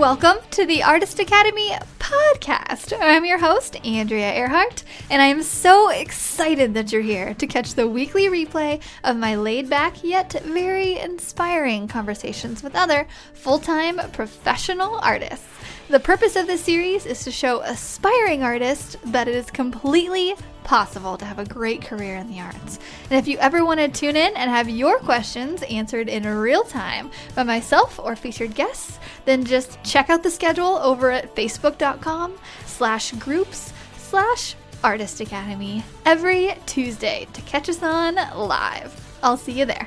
Welcome to the Artist Academy podcast. I'm your host, Andrea Earhart, and I am so excited that you're here to catch the weekly replay of my laid back yet very inspiring conversations with other full time professional artists. The purpose of this series is to show aspiring artists that it is completely possible to have a great career in the arts. And if you ever want to tune in and have your questions answered in real time by myself or featured guests, then just check out the schedule over at facebook.com slash groups slash artist academy every Tuesday to catch us on live. I'll see you there.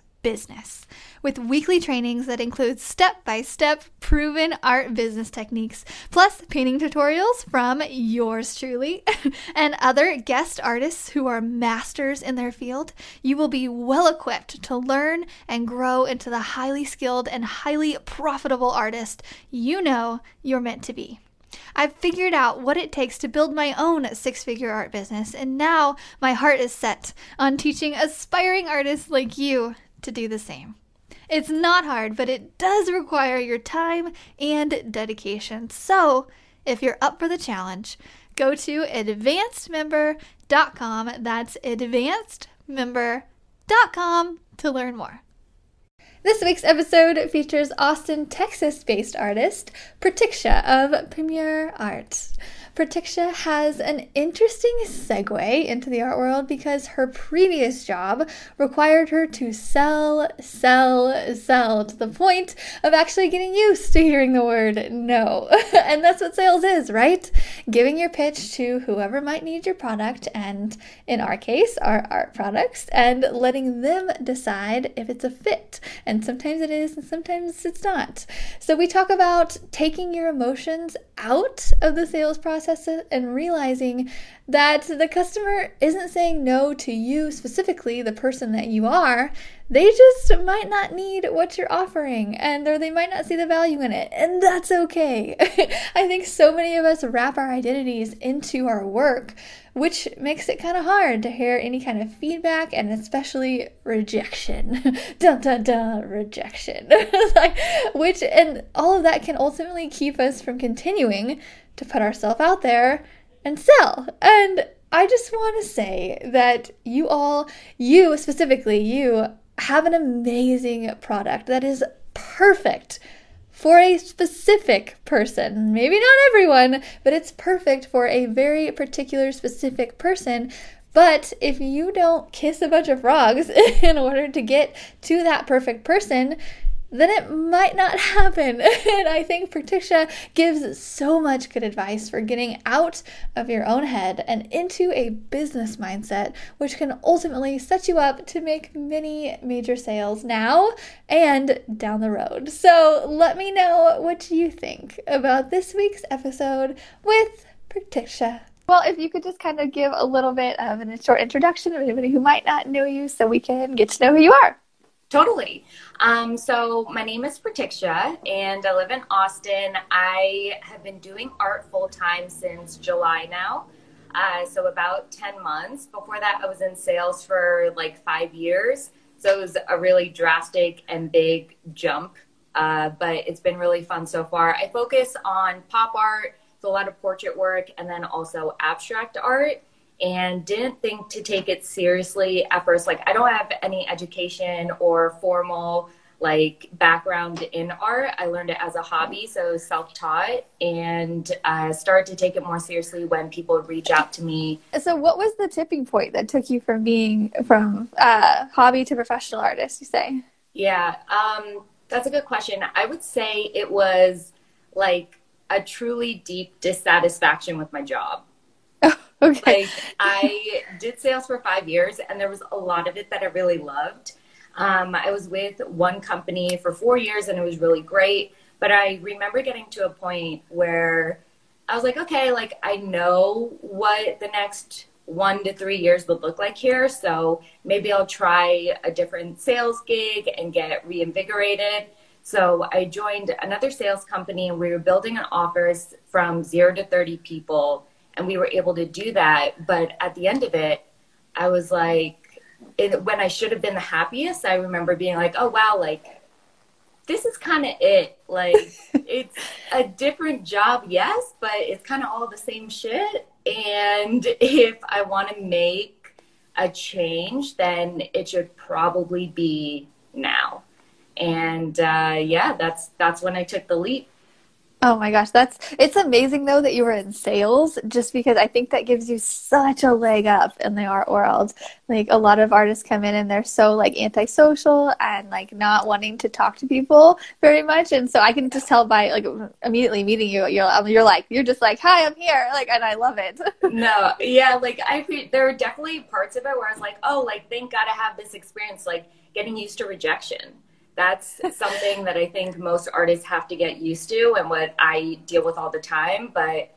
business with weekly trainings that include step by step proven art business techniques, plus painting tutorials from yours truly and other guest artists who are masters in their field. You will be well equipped to learn and grow into the highly skilled and highly profitable artist you know you're meant to be. I've figured out what it takes to build my own six figure art business, and now my heart is set on teaching aspiring artists like you to do the same. It's not hard, but it does require your time and dedication. So, if you're up for the challenge, go to advancedmember.com. That's advancedmember.com to learn more. This week's episode features Austin, Texas based artist Pratiksha of PMuirArt. Pratiksha has an interesting segue into the art world because her previous job required her to sell, sell, sell to the point of actually getting used to hearing the word no. and that's what sales is, right? Giving your pitch to whoever might need your product, and in our case, our art products, and letting them decide if it's a fit. And sometimes it is, and sometimes it's not. So we talk about taking your emotions out of the sales process and realizing that the customer isn't saying no to you specifically, the person that you are. They just might not need what you're offering and or they might not see the value in it. And that's okay. I think so many of us wrap our identities into our work, which makes it kind of hard to hear any kind of feedback and especially rejection. dun dun dun, rejection. like, which and all of that can ultimately keep us from continuing to put ourselves out there and sell. And I just want to say that you all, you specifically, you have an amazing product that is perfect for a specific person. Maybe not everyone, but it's perfect for a very particular specific person. But if you don't kiss a bunch of frogs in order to get to that perfect person, then it might not happen. and I think Pratiksha gives so much good advice for getting out of your own head and into a business mindset, which can ultimately set you up to make many major sales now and down the road. So let me know what you think about this week's episode with Pratiksha. Well, if you could just kind of give a little bit of a short introduction of anybody who might not know you so we can get to know who you are. Totally. Um, so my name is Pratiksha, and I live in Austin. I have been doing art full time since July now, uh, so about ten months. Before that, I was in sales for like five years, so it was a really drastic and big jump. Uh, but it's been really fun so far. I focus on pop art, so a lot of portrait work, and then also abstract art and didn't think to take it seriously at first. Like, I don't have any education or formal like background in art. I learned it as a hobby, so self taught, and I started to take it more seriously when people reach out to me. So, what was the tipping point that took you from being from uh, hobby to professional artist? You say? Yeah, um, that's a good question. I would say it was like a truly deep dissatisfaction with my job. Okay. Like I did sales for five years, and there was a lot of it that I really loved. Um, I was with one company for four years, and it was really great. But I remember getting to a point where I was like, okay, like I know what the next one to three years would look like here. So maybe I'll try a different sales gig and get reinvigorated. So I joined another sales company and we were building an office from zero to 30 people. And we were able to do that. But at the end of it, I was like, it, when I should have been the happiest, I remember being like, oh, wow, like, this is kind of it. Like, it's a different job, yes, but it's kind of all the same shit. And if I want to make a change, then it should probably be now. And uh, yeah, that's that's when I took the leap. Oh my gosh, that's it's amazing though that you were in sales just because I think that gives you such a leg up in the art world. Like a lot of artists come in and they're so like antisocial and like not wanting to talk to people very much and so I can just tell by like immediately meeting you you're um, you're like you're just like hi I'm here like and I love it. no, yeah, like I there are definitely parts of it where I was like, "Oh, like thank God I have this experience like getting used to rejection." That's something that I think most artists have to get used to and what I deal with all the time. But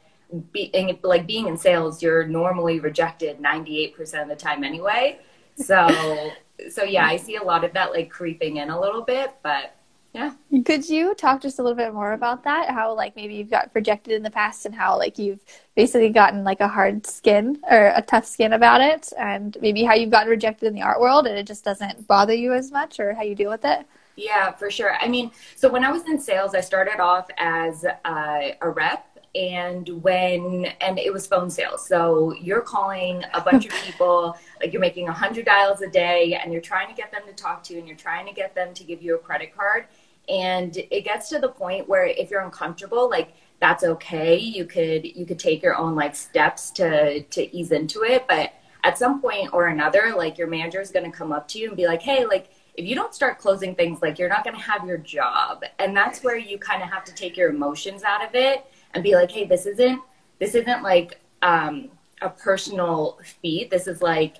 being like being in sales, you're normally rejected 98% of the time anyway. So, so yeah, I see a lot of that like creeping in a little bit, but yeah. Could you talk just a little bit more about that? How like maybe you've got rejected in the past and how like you've basically gotten like a hard skin or a tough skin about it and maybe how you've gotten rejected in the art world and it just doesn't bother you as much or how you deal with it? Yeah, for sure. I mean, so when I was in sales, I started off as uh, a rep and when and it was phone sales. So you're calling a bunch of people like you're making 100 dials a day and you're trying to get them to talk to you and you're trying to get them to give you a credit card. And it gets to the point where if you're uncomfortable like that's okay. You could you could take your own like steps to to ease into it. But at some point or another like your manager is going to come up to you and be like hey like if you don't start closing things, like you're not going to have your job. And that's where you kind of have to take your emotions out of it and be like, hey, this isn't, this isn't like um, a personal feat. This is like,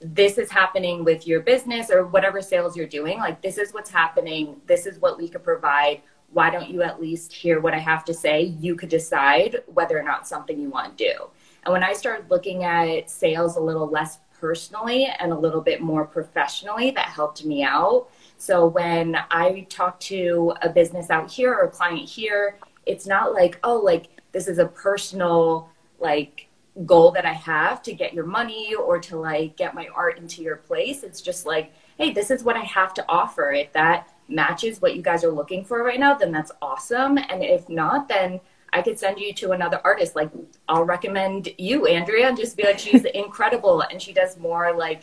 this is happening with your business or whatever sales you're doing. Like, this is what's happening. This is what we could provide. Why don't you at least hear what I have to say? You could decide whether or not something you want to do. And when I started looking at sales a little less personally and a little bit more professionally that helped me out. So when I talk to a business out here or a client here, it's not like, oh, like this is a personal like goal that I have to get your money or to like get my art into your place. It's just like, hey, this is what I have to offer. If that matches what you guys are looking for right now, then that's awesome. And if not, then I could send you to another artist. Like I'll recommend you, Andrea, and just be like, she's incredible, and she does more like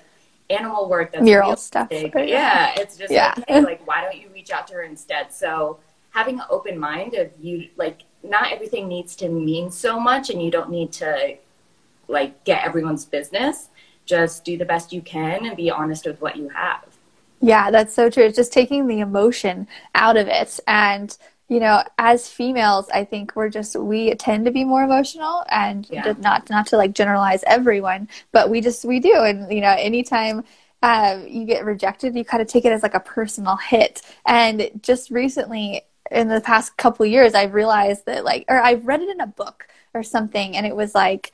animal work that's mural stuff. Yeah, it's just yeah. like, hey, like why don't you reach out to her instead? So having an open mind of you, like not everything needs to mean so much, and you don't need to like get everyone's business. Just do the best you can and be honest with what you have. Yeah, that's so true. It's just taking the emotion out of it and you know, as females, I think we're just we tend to be more emotional, and yeah. not not to like generalize everyone, but we just we do, and you know, anytime uh, you get rejected, you kind of take it as like a personal hit. And just recently, in the past couple years, I've realized that like, or I've read it in a book or something, and it was like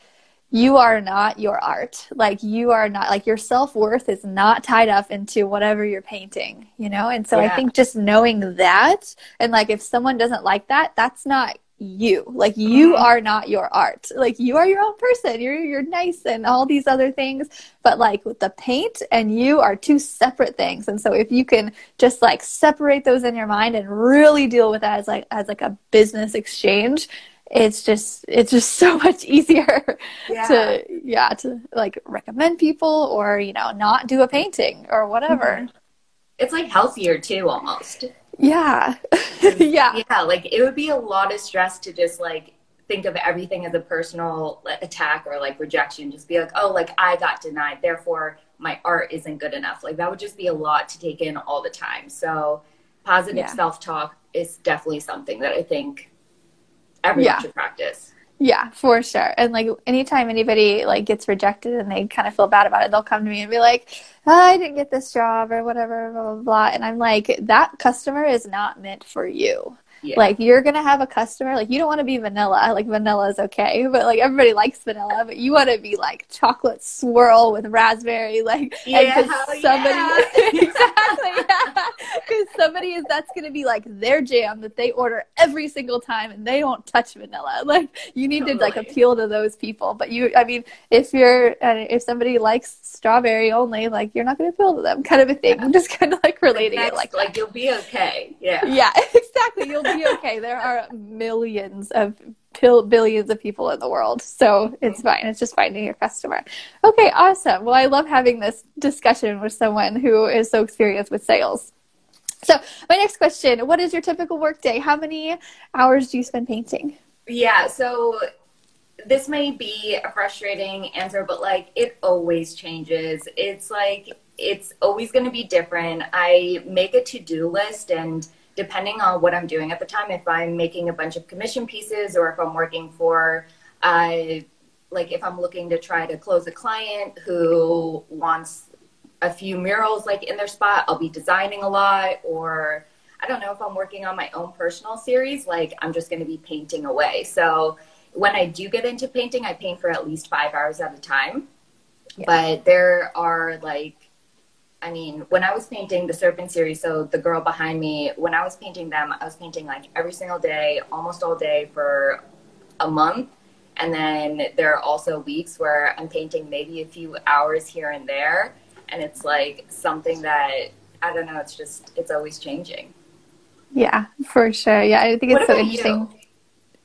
you are not your art. Like you are not like your self-worth is not tied up into whatever you're painting, you know? And so yeah. I think just knowing that and like if someone doesn't like that, that's not you. Like you mm-hmm. are not your art. Like you are your own person. You're you're nice and all these other things, but like with the paint and you are two separate things. And so if you can just like separate those in your mind and really deal with that as like as like a business exchange, it's just it's just so much easier yeah. to yeah to like recommend people or you know not do a painting or whatever. Mm-hmm. it's like healthier too almost. Yeah. Yeah. Yeah like it would be a lot of stress to just like think of everything as a personal attack or like rejection. Just be like oh like i got denied therefore my art isn't good enough. Like that would just be a lot to take in all the time. So positive yeah. self-talk is definitely something that i think everyone yeah. should practice. Yeah, for sure. And like anytime anybody like gets rejected and they kind of feel bad about it, they'll come to me and be like, oh, "I didn't get this job or whatever, blah blah blah." And I'm like, "That customer is not meant for you." Yeah. Like you're gonna have a customer, like you don't want to be vanilla. Like vanilla is okay, but like everybody likes vanilla, but you want to be like chocolate swirl with raspberry, like yeah, somebody yeah. exactly, yeah, because somebody is that's gonna be like their jam that they order every single time, and they don't touch vanilla. Like you need totally. to like appeal to those people, but you, I mean, if you're if somebody likes strawberry only, like you're not gonna appeal to them, kind of a thing. I'm just kind of like relating it like like you'll be okay. Yeah, yeah, exactly. You'll be okay. There are millions of billions of people in the world. So it's fine. It's just finding your customer. Okay, awesome. Well, I love having this discussion with someone who is so experienced with sales. So, my next question What is your typical workday? How many hours do you spend painting? Yeah, so this may be a frustrating answer, but like it always changes. It's like it's always going to be different. I make a to do list and depending on what I'm doing at the time, if I'm making a bunch of commission pieces or if I'm working for, uh, like if I'm looking to try to close a client who wants a few murals like in their spot, I'll be designing a lot or I don't know if I'm working on my own personal series, like I'm just going to be painting away. So when I do get into painting, I paint for at least five hours at a time. Yeah. But there are like I mean, when I was painting the Serpent series, so the girl behind me, when I was painting them, I was painting like every single day, almost all day for a month. And then there are also weeks where I'm painting maybe a few hours here and there. And it's like something that, I don't know, it's just, it's always changing. Yeah, for sure. Yeah, I think it's so interesting. You?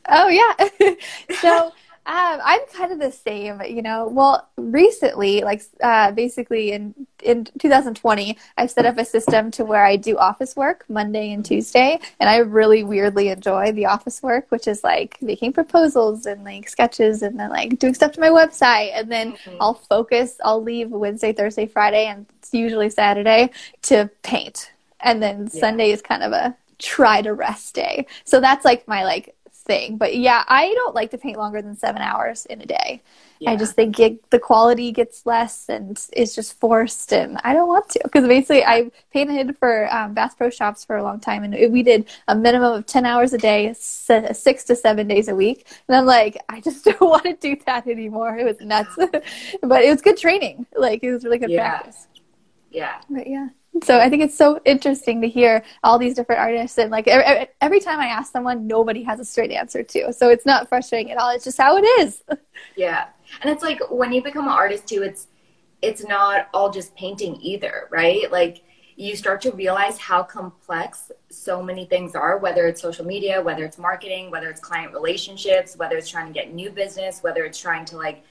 Oh, yeah. so, um, I'm kind of the same, you know. Well, recently, like uh, basically in in 2020, I've set up a system to where I do office work Monday and Tuesday, and I really weirdly enjoy the office work, which is like making proposals and like sketches, and then like doing stuff to my website, and then mm-hmm. I'll focus. I'll leave Wednesday, Thursday, Friday, and it's usually Saturday to paint, and then yeah. Sunday is kind of a try to rest day. So that's like my like thing. But yeah, I don't like to paint longer than seven hours in a day. Yeah. I just think it, the quality gets less and it's just forced, and I don't want to because basically I painted for um, Bass Pro Shops for a long time, and we did a minimum of ten hours a day, six to seven days a week, and I'm like, I just don't want to do that anymore. It was nuts, but it was good training. Like it was really good yeah. practice. Yeah. But yeah so I think it's so interesting to hear all these different artists and like every, every time I ask someone, nobody has a straight answer to. So it's not frustrating at all. It's just how it is. Yeah, and it's like when you become an artist too, it's it's not all just painting either, right? Like you start to realize how complex so many things are, whether it's social media, whether it's marketing, whether it's client relationships, whether it's trying to get new business, whether it's trying to like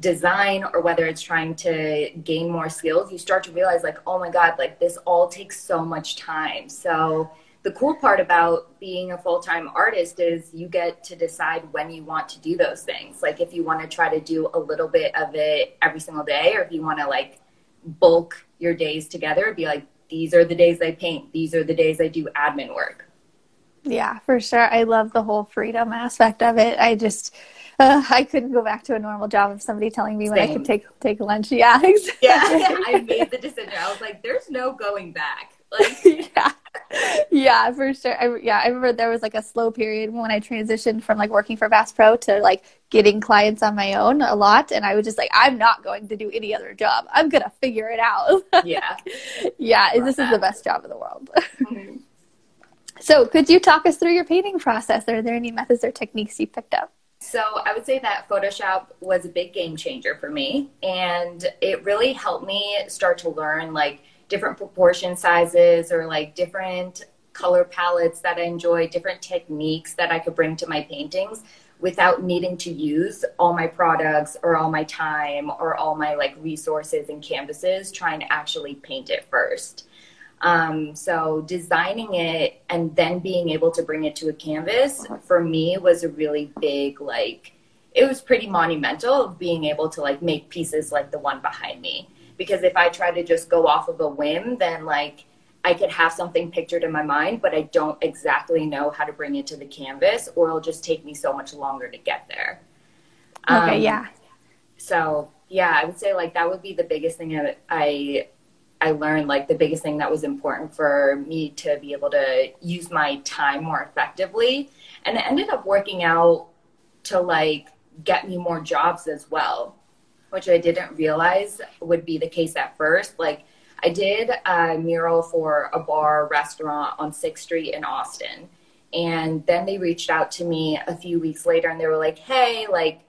design or whether it's trying to gain more skills, you start to realize like, oh my God, like this all takes so much time. So the cool part about being a full-time artist is you get to decide when you want to do those things. Like if you want to try to do a little bit of it every single day, or if you want to like bulk your days together, be like, these are the days I paint, these are the days I do admin work. Yeah, for sure. I love the whole freedom aspect of it. I just uh, I couldn't go back to a normal job of somebody telling me Same. when I could take take lunch. Yeah, exactly. Yeah, I made the decision. I was like, "There's no going back." Like, yeah, yeah, for sure. I, yeah, I remember there was like a slow period when I transitioned from like working for Bass Pro to like getting clients on my own a lot, and I was just like, "I'm not going to do any other job. I'm gonna figure it out." Yeah, yeah. This that. is the best job in the world. Mm-hmm. So, could you talk us through your painting process? Are there any methods or techniques you picked up? So I would say that Photoshop was a big game changer for me. And it really helped me start to learn like different proportion sizes or like different color palettes that I enjoy, different techniques that I could bring to my paintings without needing to use all my products or all my time or all my like resources and canvases trying to actually paint it first. Um, so designing it and then being able to bring it to a canvas for me was a really big like it was pretty monumental being able to like make pieces like the one behind me because if I try to just go off of a whim then like I could have something pictured in my mind but I don't exactly know how to bring it to the canvas or it'll just take me so much longer to get there. Okay, um, yeah. So yeah, I would say like that would be the biggest thing that I I learned like the biggest thing that was important for me to be able to use my time more effectively. And it ended up working out to like get me more jobs as well, which I didn't realize would be the case at first. Like I did a mural for a bar restaurant on 6th Street in Austin. And then they reached out to me a few weeks later and they were like, hey, like,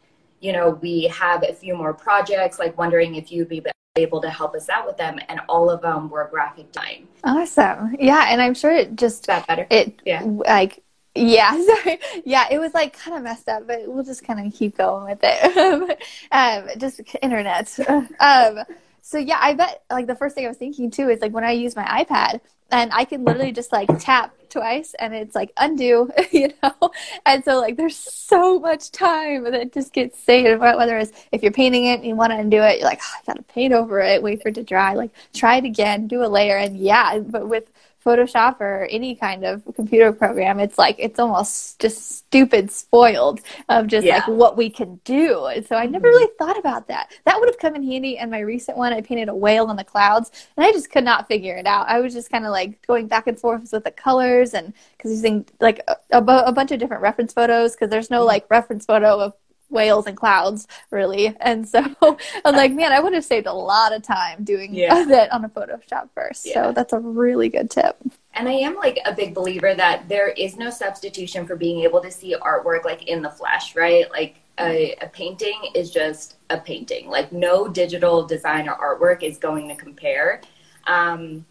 you know, we have a few more projects, like wondering if you'd be able to help us out with them. And all of them were graphic design. Awesome. Yeah. And I'm sure it just, that better? It, yeah. Like, yeah, sorry. Yeah, it was like kind of messed up, but we'll just kind of keep going with it. um, just internet. um, so yeah, I bet like the first thing I was thinking too is like when I use my iPad and I can literally just like tap twice and it's like undo, you know? And so like there's so much time that just gets saved. Whether it's if you're painting it and you want to undo it, you're like, oh, I gotta paint over it, wait for it to dry, like try it again, do a layer. And yeah, but with Photoshop or any kind of computer program, it's like it's almost just stupid spoiled of just yeah. like what we can do. And so I never mm-hmm. really thought about that. That would have come in handy in my recent one. I painted a whale in the clouds and I just could not figure it out. I was just kind of like going back and forth with the colors and because using like a, a, a bunch of different reference photos because there's no mm-hmm. like reference photo of whales and clouds really. And so i'm like man i would have saved a lot of time doing yeah. that on a photoshop first. Yeah. so that's a really good tip. And i am like a big believer that there is no substitution for being able to see artwork like in the flesh right? Like a, a painting is just a painting. Like no digital design or artwork is going to compare. Um,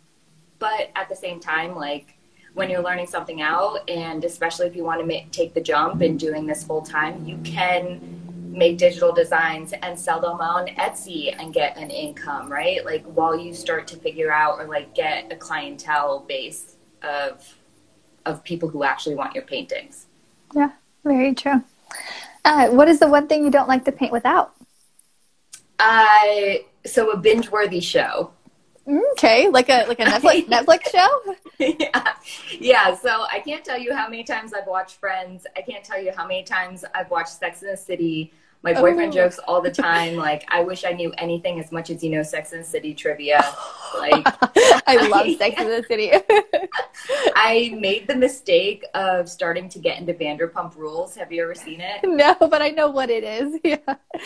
but at the same time like when you're learning something out, and especially if you want to make, take the jump and doing this full time, you can make digital designs and sell them on Etsy and get an income, right? Like while you start to figure out or like get a clientele base of of people who actually want your paintings. Yeah, very true. Uh, what is the one thing you don't like to paint without? Uh, so a binge worthy show. Okay, like a like a Netflix Netflix show. yeah, yeah. So I can't tell you how many times I've watched Friends. I can't tell you how many times I've watched Sex in the City. My boyfriend oh. jokes all the time, like, I wish I knew anything as much as you know Sex and the City trivia. Like, I love Sex and the City. I made the mistake of starting to get into Vanderpump Rules. Have you ever seen it? No, but I know what it is. Yeah.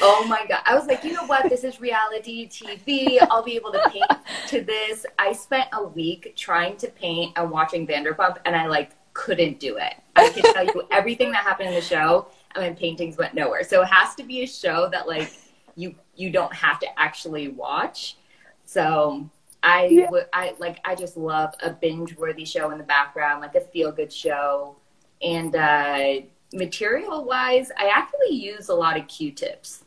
Oh my God. I was like, you know what? This is reality TV. I'll be able to paint to this. I spent a week trying to paint and watching Vanderpump, and I like couldn't do it. I can tell you everything that happened in the show and my paintings went nowhere. So it has to be a show that like you you don't have to actually watch. So I yeah. I like I just love a binge worthy show in the background, like a feel good show. And uh, material wise, I actually use a lot of Q-tips.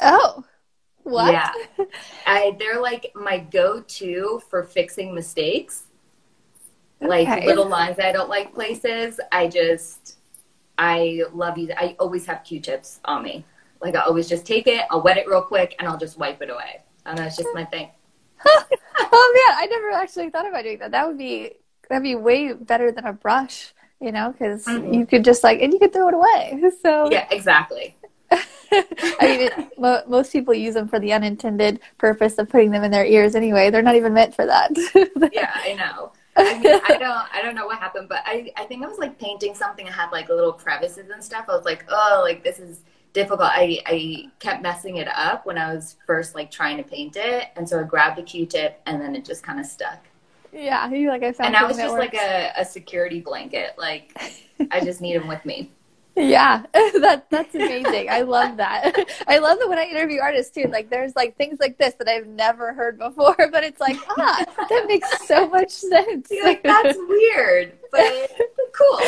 Oh. What? Yeah. I they're like my go-to for fixing mistakes. Okay. Like little lines I don't like places. I just I love you. I always have Q-tips on me. Like I always just take it, I'll wet it real quick, and I'll just wipe it away. And that's just my thing. oh man, I never actually thought about doing that. That would be that'd be way better than a brush, you know, because mm-hmm. you could just like and you could throw it away. So yeah, exactly. I mean, it, mo- most people use them for the unintended purpose of putting them in their ears anyway. They're not even meant for that. yeah, I know. I mean, I don't, I don't know what happened, but I, I think I was like painting something. I had like little crevices and stuff. I was like, oh, like this is difficult. I, I kept messing it up when I was first like trying to paint it, and so I grabbed a Q-tip, and then it just kind of stuck. Yeah, you like I found. And I was just like a, a security blanket. Like I just need him with me. Yeah, that that's amazing. I love that. I love that when I interview artists too. Like there's like things like this that I've never heard before, but it's like ah, that makes so much sense. You're like that's weird, but cool.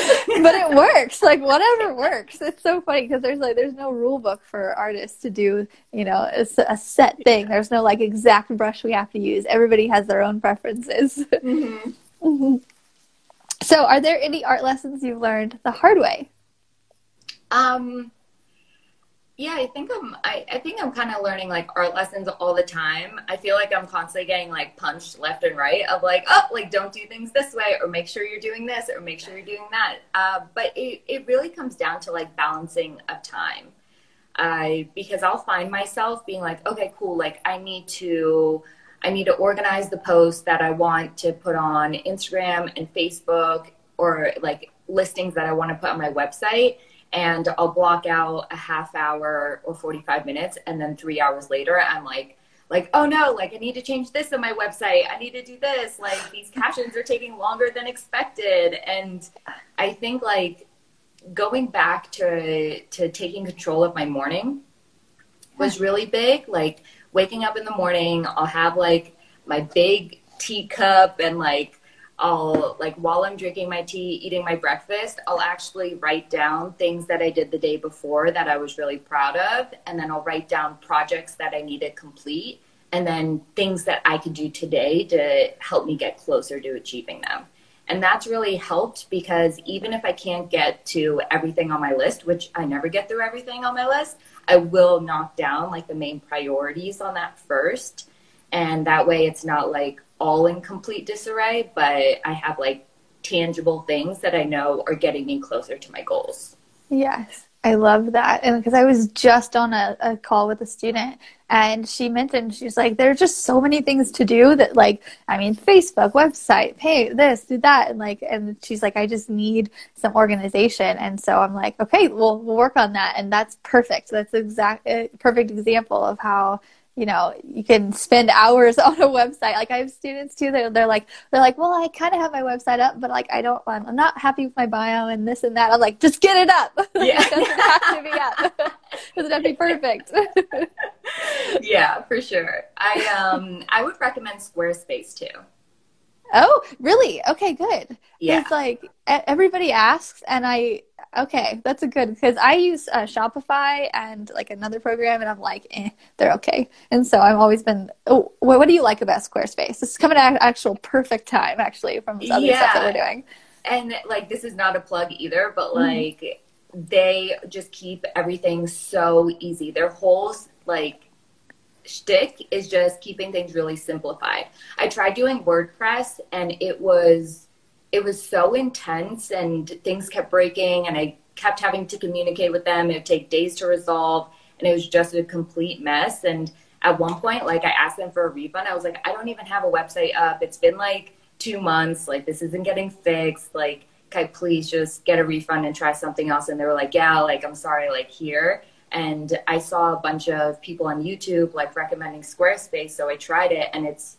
but it works. Like whatever works. It's so funny because there's like there's no rule book for artists to do. You know, it's a set thing. There's no like exact brush we have to use. Everybody has their own preferences. Mm-hmm. Mm-hmm. So, are there any art lessons you've learned the hard way? Um, yeah, I think I'm. I, I think I'm kind of learning like art lessons all the time. I feel like I'm constantly getting like punched left and right of like, oh, like don't do things this way, or make sure you're doing this, or make sure you're doing that. Uh, but it it really comes down to like balancing of time. I because I'll find myself being like, okay, cool, like I need to I need to organize the posts that I want to put on Instagram and Facebook or like listings that I want to put on my website. And I'll block out a half hour or 45 minutes. And then three hours later, I'm like, like, oh no, like I need to change this on my website. I need to do this. Like these captions are taking longer than expected. And I think like going back to to taking control of my morning was really big. Like waking up in the morning, I'll have like my big teacup and like I'll like while I'm drinking my tea, eating my breakfast, I'll actually write down things that I did the day before that I was really proud of, and then I'll write down projects that I need to complete, and then things that I could do today to help me get closer to achieving them. And that's really helped because even if I can't get to everything on my list, which I never get through everything on my list, I will knock down like the main priorities on that first. And that way it's not like all in complete disarray, but I have like tangible things that I know are getting me closer to my goals. Yes. I love that. And because I was just on a, a call with a student and she mentioned, she's like, there are just so many things to do that, like, I mean, Facebook, website, pay this, do that. And like, and she's like, I just need some organization. And so I'm like, okay, we'll, we'll work on that. And that's perfect. That's exact, eh, perfect example of how you know you can spend hours on a website. Like i have students too they're, they're like they're like well i kind of have my website up but like i don't i'm not happy with my bio and this and that. I'm like just get it up. Yeah. it doesn't have to be up. It doesn't have to be perfect. Yeah for sure. I um i would recommend squarespace too Oh, really? Okay, good. Yeah. It's like everybody asks, and I okay, that's a good because I use uh, Shopify and like another program, and I'm like, eh, they're okay. And so I've always been. Oh, what, what do you like about Squarespace? This is coming at actual perfect time, actually, from other yeah. stuff that we're doing. And like, this is not a plug either, but mm-hmm. like, mm-hmm. they just keep everything so easy. Their whole like shtick is just keeping things really simplified. I tried doing WordPress and it was it was so intense and things kept breaking and I kept having to communicate with them. It would take days to resolve and it was just a complete mess. And at one point, like I asked them for a refund. I was like, I don't even have a website up. It's been like two months. Like this isn't getting fixed. Like, can I please just get a refund and try something else? And they were like, Yeah, like I'm sorry, like here and I saw a bunch of people on YouTube like recommending Squarespace, so I tried it, and it's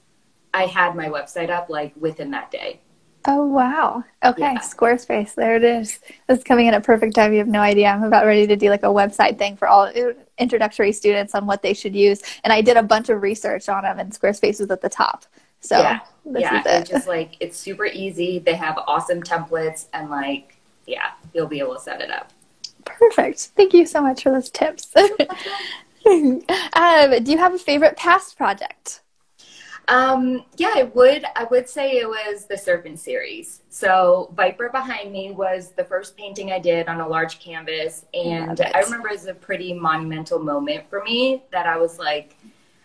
I had my website up like within that day. Oh wow! Okay, yeah. Squarespace. There it is. This is coming in at perfect time. You have no idea. I'm about ready to do like a website thing for all uh, introductory students on what they should use, and I did a bunch of research on them, and Squarespace was at the top. So yeah, yeah, it. it's just like it's super easy. They have awesome templates, and like yeah, you'll be able to set it up. Perfect. Thank you so much for those tips. um, do you have a favorite past project? Um, yeah, I would. I would say it was the Serpent series. So Viper behind me was the first painting I did on a large canvas, and I remember it was a pretty monumental moment for me that I was like,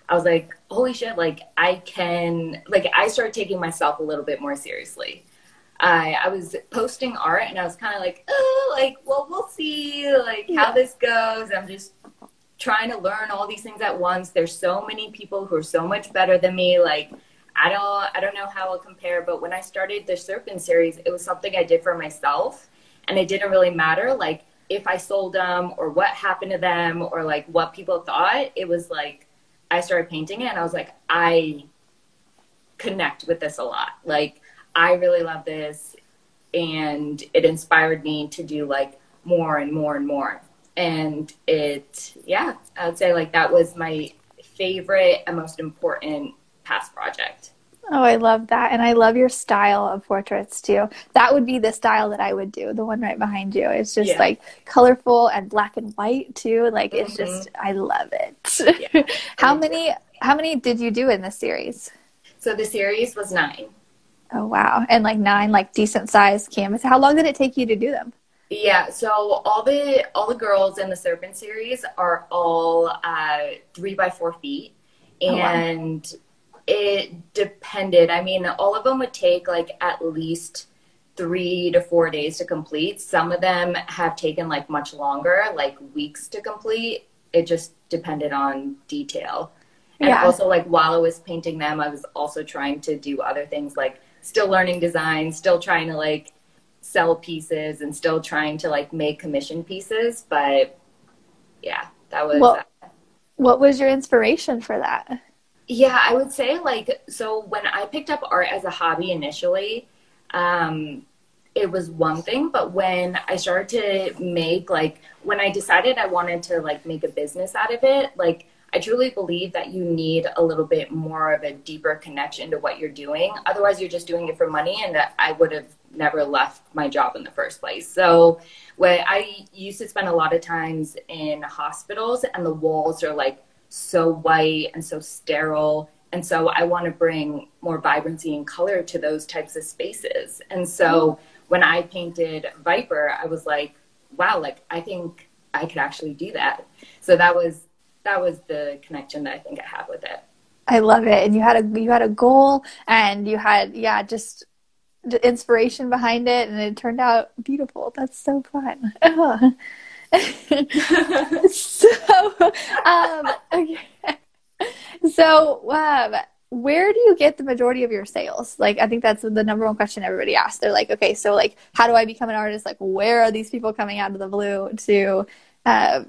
I was like, holy shit! Like I can, like I started taking myself a little bit more seriously. I, I was posting art and I was kind of like, oh, like, well, we'll see like how this goes. I'm just trying to learn all these things at once. There's so many people who are so much better than me. Like, I don't, I don't know how I'll compare, but when I started the Serpent series, it was something I did for myself and it didn't really matter. Like if I sold them or what happened to them or like what people thought, it was like, I started painting it and I was like, I connect with this a lot. Like I really love this. And it inspired me to do like more and more and more. And it, yeah, I would say like that was my favorite and most important past project. Oh, I love that. And I love your style of portraits too. That would be the style that I would do, the one right behind you. It's just yeah. like colorful and black and white too. Like it's mm-hmm. just I love it. Yeah. how many how many did you do in this series? So the series was 9. Oh wow! And like nine like decent sized canvas. How long did it take you to do them? Yeah, so all the all the girls in the Serpent series are all uh, three by four feet, and oh, wow. it depended. I mean, all of them would take like at least three to four days to complete. Some of them have taken like much longer, like weeks to complete. It just depended on detail. And Yeah. also, like, while I was painting them, I was also trying to do other things, like still learning design, still trying to like sell pieces, and still trying to like make commission pieces. But yeah, that was. Well- What was your inspiration for that? Yeah, I would say like so when I picked up art as a hobby initially, um, it was one thing, but when I started to make like when I decided I wanted to like make a business out of it, like I truly believe that you need a little bit more of a deeper connection to what you're doing. Otherwise, you're just doing it for money, and I would have never left my job in the first place. So, when I used to spend a lot of times in hospitals, and the walls are like so white and so sterile. And so I want to bring more vibrancy and color to those types of spaces. And so when I painted Viper, I was like, wow, like I think I could actually do that. So that was that was the connection that I think I have with it. I love it. And you had a you had a goal and you had yeah, just the inspiration behind it and it turned out beautiful. That's so fun. so um okay. So um where do you get the majority of your sales? Like I think that's the number one question everybody asks. They're like, okay, so like how do I become an artist? Like where are these people coming out of the blue to uh,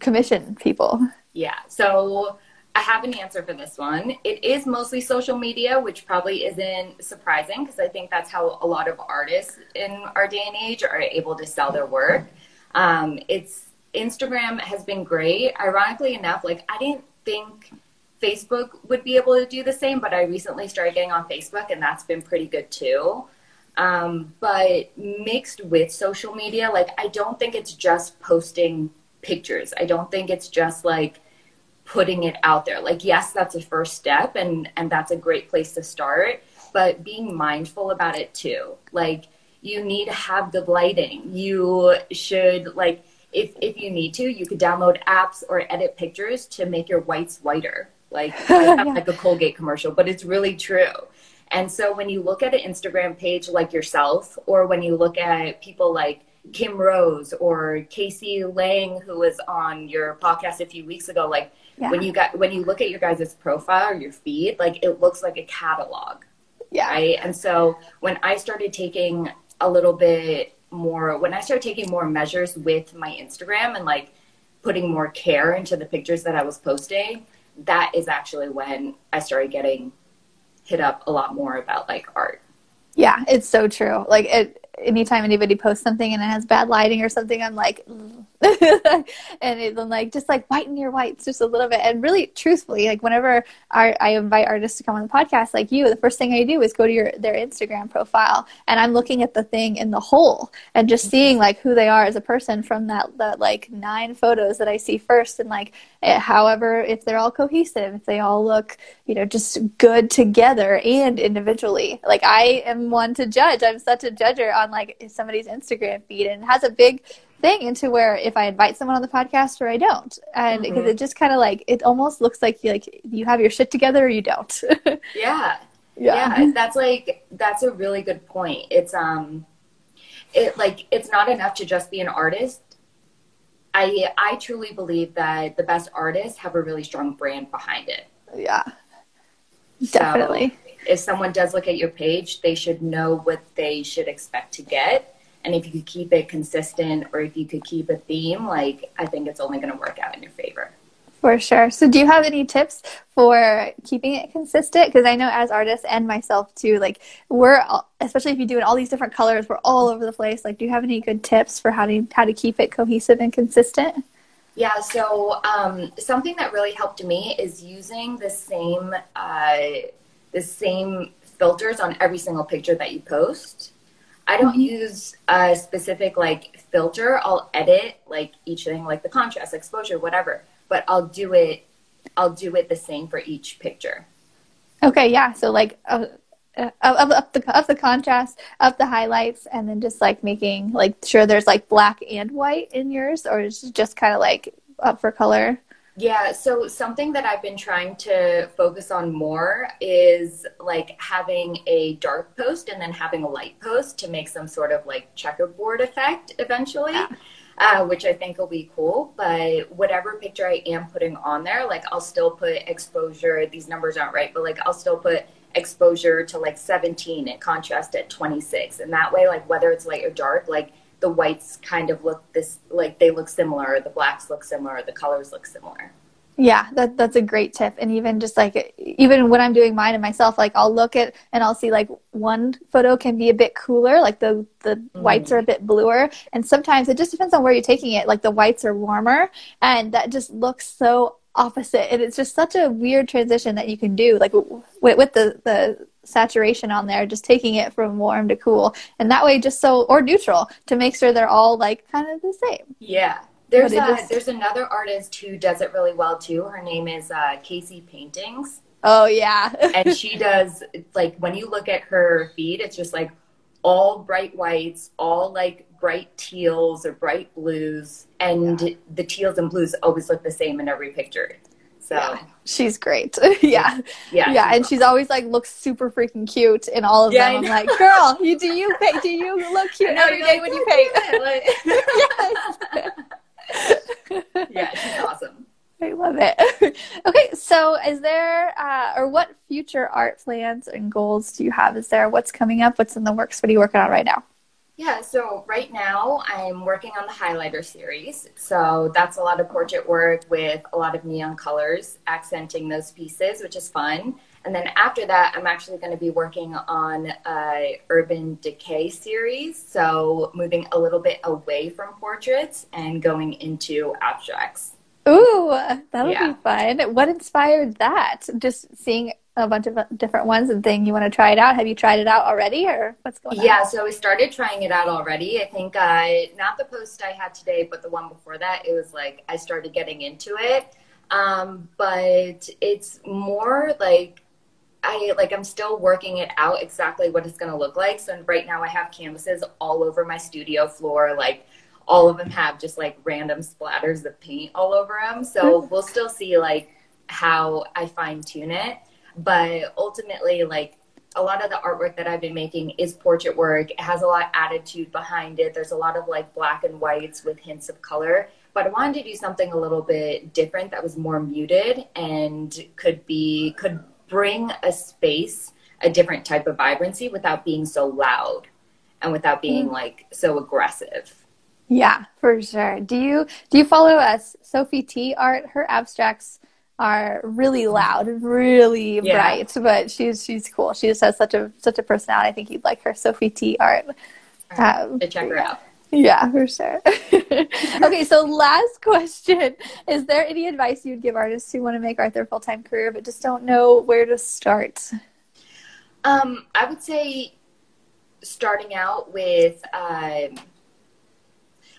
commission people? Yeah. So I have an answer for this one. It is mostly social media, which probably isn't surprising because I think that's how a lot of artists in our day and age are able to sell their work. Um, it's Instagram has been great. Ironically enough, like I didn't think Facebook would be able to do the same, but I recently started getting on Facebook and that's been pretty good too. Um, but mixed with social media, like I don't think it's just posting pictures. I don't think it's just like putting it out there. Like yes, that's a first step and and that's a great place to start, but being mindful about it too. Like you need to have good lighting. You should like if if you need to, you could download apps or edit pictures to make your whites whiter. Like I have Yeah. like a Colgate commercial, but it's really true. And so when you look at an Instagram page like yourself, or when you look at people like Kim Rose or Casey Lang, who was on your podcast a few weeks ago, like Yeah. when you got when you look at your guys' profile or your feed, like it looks like a catalog Yeah. right? And so when I started taking a little bit more, when I started taking more measures with my Instagram and like putting more care into the pictures that I was posting, that is actually when I started getting hit up a lot more about like art. Yeah, it's so true. Like it, anytime anybody posts something and it has bad lighting or something, I'm like, "Ugh." and it, I'm like, just like whiten your whites just a little bit. And really, truthfully, like whenever I, I invite artists to come on the podcast, like you, the first thing I do is go to your their Instagram profile, and I'm looking at the thing in the whole and just seeing like who they are as a person from that that like nine photos that I see first, and like eh, however if they're all cohesive, if they all look you know just good together and individually. Like I am one to judge. I'm such a judger on like somebody's Instagram feed, and has a big thing into where if I invite someone on the podcast or I don't, and because Mhm. it just kind of like it almost looks like you like you have your shit together or you don't. Yeah. yeah that's like that's a really good point it's um it like it's not enough to just be an artist i i truly believe that the best artists have a really strong brand behind it yeah, So, definitely. if someone does look at your page they should know what they should expect to get and if you could keep it consistent or if you could keep a theme like i think it's only going to work out in your favor For sure. So, do you have any tips for keeping it consistent? Because I know as artists and myself too, like we're all- especially if you do it all these different colors, we're all over the place. Like, do you have any good tips for how to how to keep it cohesive and consistent? Yeah, so um, something that really helped me is using the same uh, the same filters on every single picture that you post. I don't use a specific like filter. I'll edit like each thing, like the contrast, exposure, whatever. But I'll do it. I'll do it the same for each picture. Okay, yeah. So like uh, uh, up, up the up the contrast, up the highlights, and then just like making like sure there's like black and white in yours, or is it just kind of like up for color? Yeah, so something that I've been trying to focus on more is like having a dark post and then having a light post to make some sort of like checkerboard effect eventually. Yeah. uh, which I think will be cool. But whatever picture I am putting on there, like I'll still put exposure. These numbers aren't right, but like I'll still put exposure to like 17 and contrast at 26, and that way, like whether it's light or dark, like the whites kind of look this like they look similar, the blacks look similar, the colors look similar. Yeah, that that's a great tip. And even just like even when I'm doing mine and myself, like I'll look at and I'll see like one photo can be a bit cooler, like the the mm. whites are a bit bluer, and sometimes it just depends on where you're taking it. Like the whites are warmer, and that just looks so opposite. And it's just such a weird transition that you can do, like with, with the the saturation on there, just taking it from warm to cool, and that way just so or neutral to make sure they're all like kind of the same. Yeah, there's a, just... there's another artist who does it really well too. Her name is uh, Casey Paintings. Oh yeah. and she does like when you look at her feed, it's just like all bright whites, all like bright teals or bright blues, and yeah. the teals and blues always look the same in every picture. So yeah, she's great. yeah. Yeah. Yeah. And she's always like looks super freaking cute in all of yeah, them. I'm like, girl, you do you paint do you look cute every day like, when you paint? yes. yeah, she's awesome. I love it. okay, so is there, uh, or what future art plans and goals do you have? Is there what's coming up? What's in the works? What are you working on right now? Yeah, so right now I'm working on the highlighter series. So that's a lot of portrait work with a lot of neon colors, accenting those pieces, which is fun. And then after that, I'm actually going to be working on a urban decay series. So moving a little bit away from portraits and going into abstracts. Ooh, that'll yeah. be fun. What inspired that? Just seeing a bunch of different ones and saying you want to try it out. Have you tried it out already or what's going on? Yeah, so we started trying it out already. I think I, not the post I had today, but the one before that, it was like I started getting into it. Um, but it's more like I like I'm still working it out exactly what it's going to look like. So right now I have canvases all over my studio floor like all of them have just like random splatters of paint all over them. So we'll still see like how I fine tune it, but ultimately like a lot of the artwork that I've been making is portrait work. It has a lot of attitude behind it. There's a lot of like black and whites with hints of color. But I wanted to do something a little bit different that was more muted and could be could bring a space a different type of vibrancy without being so loud and without being mm. like so aggressive. Yeah, for sure. Do you do you follow us Sophie T art? Her abstracts are really loud, really yeah. bright, but she's she's cool. She just has such a such a personality. I think you'd like her Sophie T art. Um, check her out. Yeah, for sure. okay, so last question. Is there any advice you'd give artists who want to make art their full time career but just don't know where to start? Um, I would say starting out with um,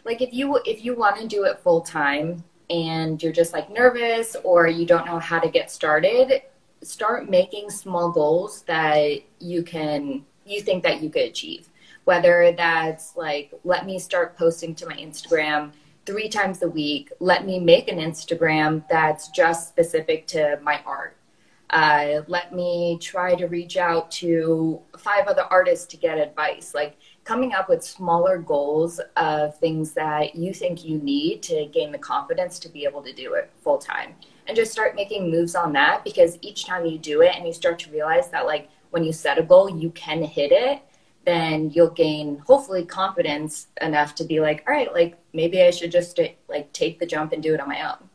like if you if you want to do it full time and you're just like nervous or you don't know how to get started, start making small goals that you can you think that you could achieve whether that's like, let me start posting to my Instagram three times a week. Let me make an Instagram that's just specific to my art. Uh, let me try to reach out to five other artists to get advice. Like coming up with smaller goals of things that you think you need to gain the confidence to be able to do it full time. And just start making moves on that because each time you do it and you start to realize that, like, when you set a goal, you can hit it then you'll gain hopefully confidence enough to be like all right like maybe i should just like take the jump and do it on my own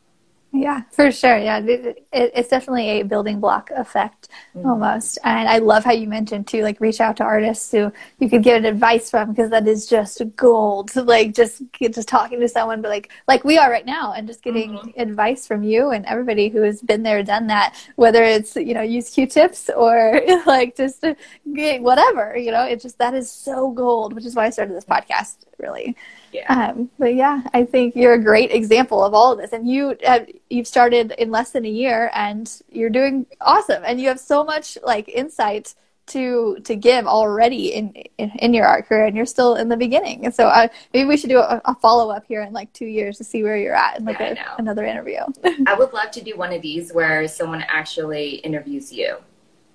yeah, for sure. Yeah, it, it, it's definitely a building block effect mm-hmm. almost. And I love how you mentioned too, like reach out to artists who you could get advice from because that is just gold. Like just just talking to someone, but like like we are right now, and just getting mm-hmm. advice from you and everybody who has been there, done that. Whether it's you know use Q-tips or like just whatever, you know, it just that is so gold. Which is why I started this podcast. Really. Yeah. Um, but yeah, I think you're a great example of all of this, and you have, you've started in less than a year, and you're doing awesome, and you have so much like insight to to give already in, in, in your art career, and you're still in the beginning. And so uh, maybe we should do a, a follow up here in like two years to see where you're at, in like yeah, a, another interview. I would love to do one of these where someone actually interviews you.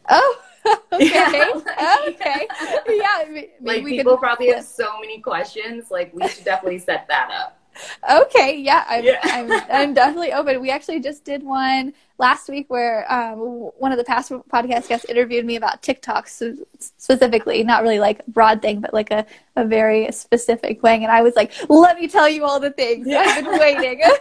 Oh. okay. Yeah, okay. Yeah. like people probably have so many questions. Like we should definitely set that up. okay, yeah, I'm, yeah. I'm, I'm definitely open. We actually just did one last week where um, one of the past podcast guests interviewed me about TikTok specifically, not really like broad thing, but like a, a very specific thing. And I was like, let me tell you all the things. Yeah. I've been waiting.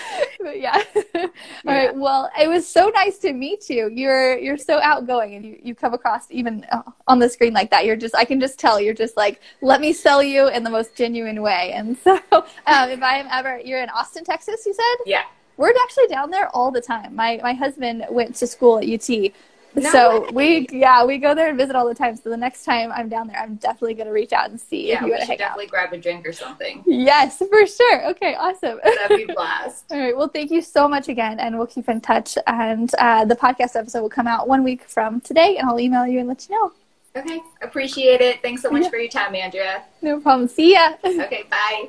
but yeah. All yeah. right. Well, it was so nice to meet you. You're you're so outgoing, and you, you come across even uh, on the screen like that. You're just I can just tell you're just like let me sell you in the most genuine way. And so, um, if I am ever you're in Austin, Texas, you said yeah. We're actually down there all the time. My my husband went to school at UT no so way. we yeah we go there and visit all the time. So the next time I'm down there, I'm definitely gonna reach out and see yeah, if you want to hang definitely grab a drink or something. Yes, for sure. Okay, awesome. That'd be blast. all right. Well, thank you so much again, and we'll keep in touch. And uh, the podcast episode will come out one week from today, and I'll email you and let you know. Okay, appreciate it. Thanks so much yeah. for your time, Andrea. No problem. See ya. okay, bye.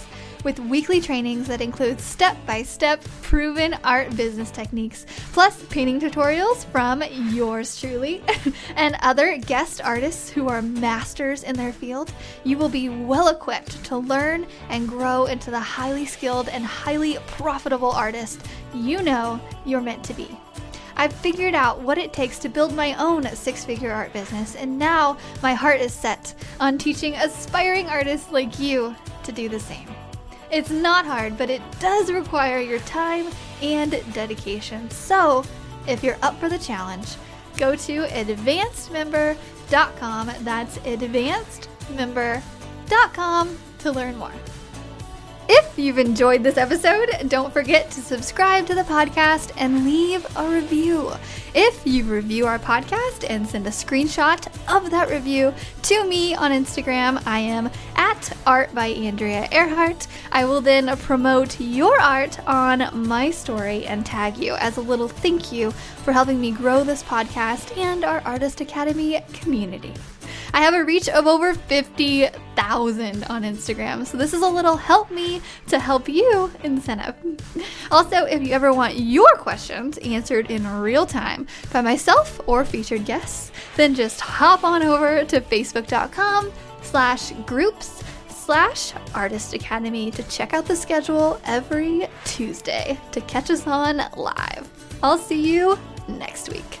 with weekly trainings that include step by step proven art business techniques, plus painting tutorials from yours truly and other guest artists who are masters in their field. You will be well equipped to learn and grow into the highly skilled and highly profitable artist you know you're meant to be. I've figured out what it takes to build my own six figure art business, and now my heart is set on teaching aspiring artists like you to do the same. It's not hard, but it does require your time and dedication. So, if you're up for the challenge, go to advancedmember.com. That's advancedmember.com to learn more. If you've enjoyed this episode, don't forget to subscribe to the podcast and leave a review. If you review our podcast and send a screenshot of that review to me on Instagram, I am at Art by Andrea Earhart. I will then promote your art on my story and tag you as a little thank you for helping me grow this podcast and our Artist Academy community. I have a reach of over 50,000 on Instagram. So this is a little help me to help you incentive. Also, if you ever want your questions answered in real time by myself or featured guests, then just hop on over to facebook.com slash groups slash artist academy to check out the schedule every Tuesday to catch us on live. I'll see you next week.